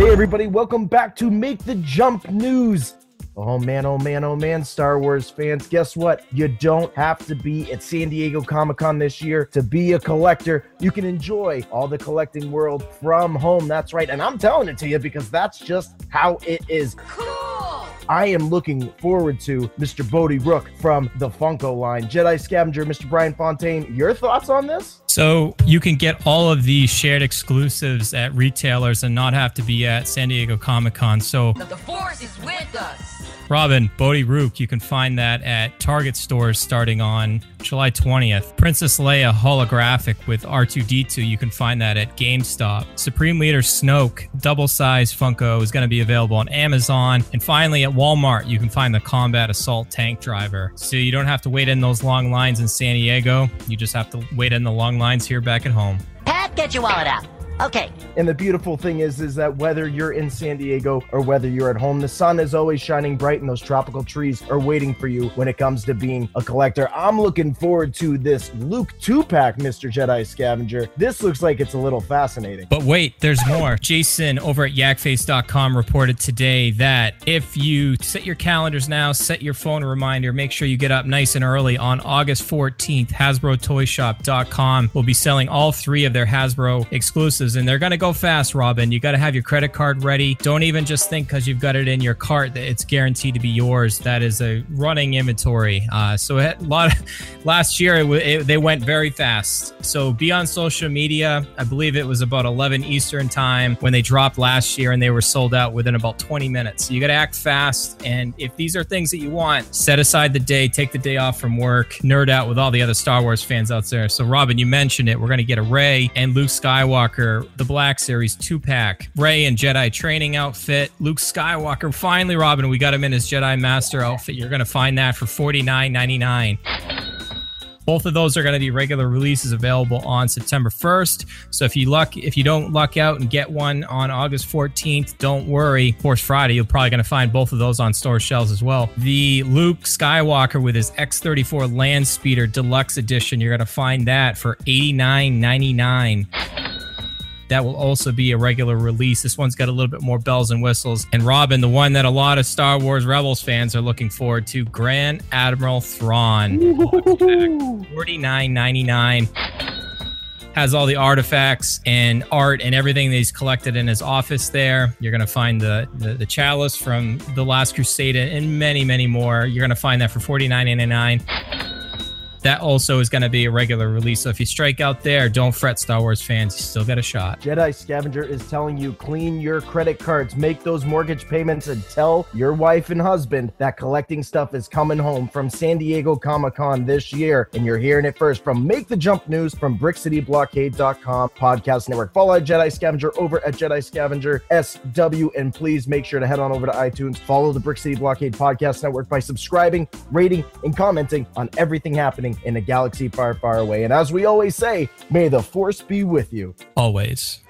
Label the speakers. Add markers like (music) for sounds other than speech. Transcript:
Speaker 1: Hey, everybody, welcome back to Make the Jump News. Oh man, oh man, oh man, Star Wars fans, guess what? You don't have to be at San Diego Comic Con this year to be a collector. You can enjoy all the collecting world from home. That's right. And I'm telling it to you because that's just how it is.
Speaker 2: Cool!
Speaker 1: I am looking forward to Mr. Bodhi Rook from the Funko line. Jedi Scavenger, Mr. Brian Fontaine, your thoughts on this?
Speaker 3: So you can get all of the shared exclusives at retailers and not have to be at San Diego Comic Con. So
Speaker 2: The Force is with us!
Speaker 3: Robin, Bodhi Rook, you can find that at Target stores starting on July 20th. Princess Leia holographic with R2D2, you can find that at GameStop. Supreme Leader Snoke, double size Funko, is going to be available on Amazon. And finally, at Walmart, you can find the Combat Assault Tank Driver. So you don't have to wait in those long lines in San Diego. You just have to wait in the long lines here back at home.
Speaker 4: Pat, get your wallet out. Okay.
Speaker 1: And the beautiful thing is, is that whether you're in San Diego or whether you're at home, the sun is always shining bright and those tropical trees are waiting for you when it comes to being a collector. I'm looking forward to this Luke 2-pack, Mr. Jedi Scavenger. This looks like it's a little fascinating.
Speaker 3: But wait, there's more. Jason over at yakface.com reported today that if you set your calendars now, set your phone reminder, make sure you get up nice and early on August 14th, HasbroToyShop.com will be selling all three of their Hasbro exclusives and they're going to go fast, Robin. You got to have your credit card ready. Don't even just think because you've got it in your cart that it's guaranteed to be yours. That is a running inventory. Uh, so a (laughs) lot of, last year it, it, they went very fast. So be on social media. I believe it was about 11 Eastern time when they dropped last year and they were sold out within about 20 minutes. So you got to act fast. And if these are things that you want, set aside the day, take the day off from work, nerd out with all the other Star Wars fans out there. So Robin, you mentioned it. We're going to get a Rey and Luke Skywalker, the Black Series two pack, Rey and Jedi training outfit, Luke Skywalker. Finally, Robin, we got him in his Jedi Master outfit. You're going to find that for $49.99. Both of those are going to be regular releases available on September 1st. So if you luck, if you don't luck out and get one on August 14th, don't worry. Force Friday, you're probably going to find both of those on store shelves as well. The Luke Skywalker with his X34 Land Speeder Deluxe Edition, you're going to find that for $89.99 that will also be a regular release. This one's got a little bit more bells and whistles. And Robin, the one that a lot of Star Wars Rebels fans are looking forward to, Grand Admiral Thrawn. Forty-nine ninety-nine. Has all the artifacts and art and everything that he's collected in his office there. You're going to find the, the, the chalice from The Last Crusade and many, many more. You're going to find that for $49.99 that also is going to be a regular release. So if you strike out there, don't fret, Star Wars fans. You still get a shot.
Speaker 1: Jedi Scavenger is telling you clean your credit cards, make those mortgage payments, and tell your wife and husband that collecting stuff is coming home from San Diego Comic Con this year. And you're hearing it first from Make the Jump News from BrickCityBlockade.com Podcast Network. Follow Jedi Scavenger over at Jedi Scavenger SW. And please make sure to head on over to iTunes. Follow the Brick City Blockade Podcast Network by subscribing, rating, and commenting on everything happening in a galaxy far, far away. And as we always say, may the force be with you.
Speaker 3: Always.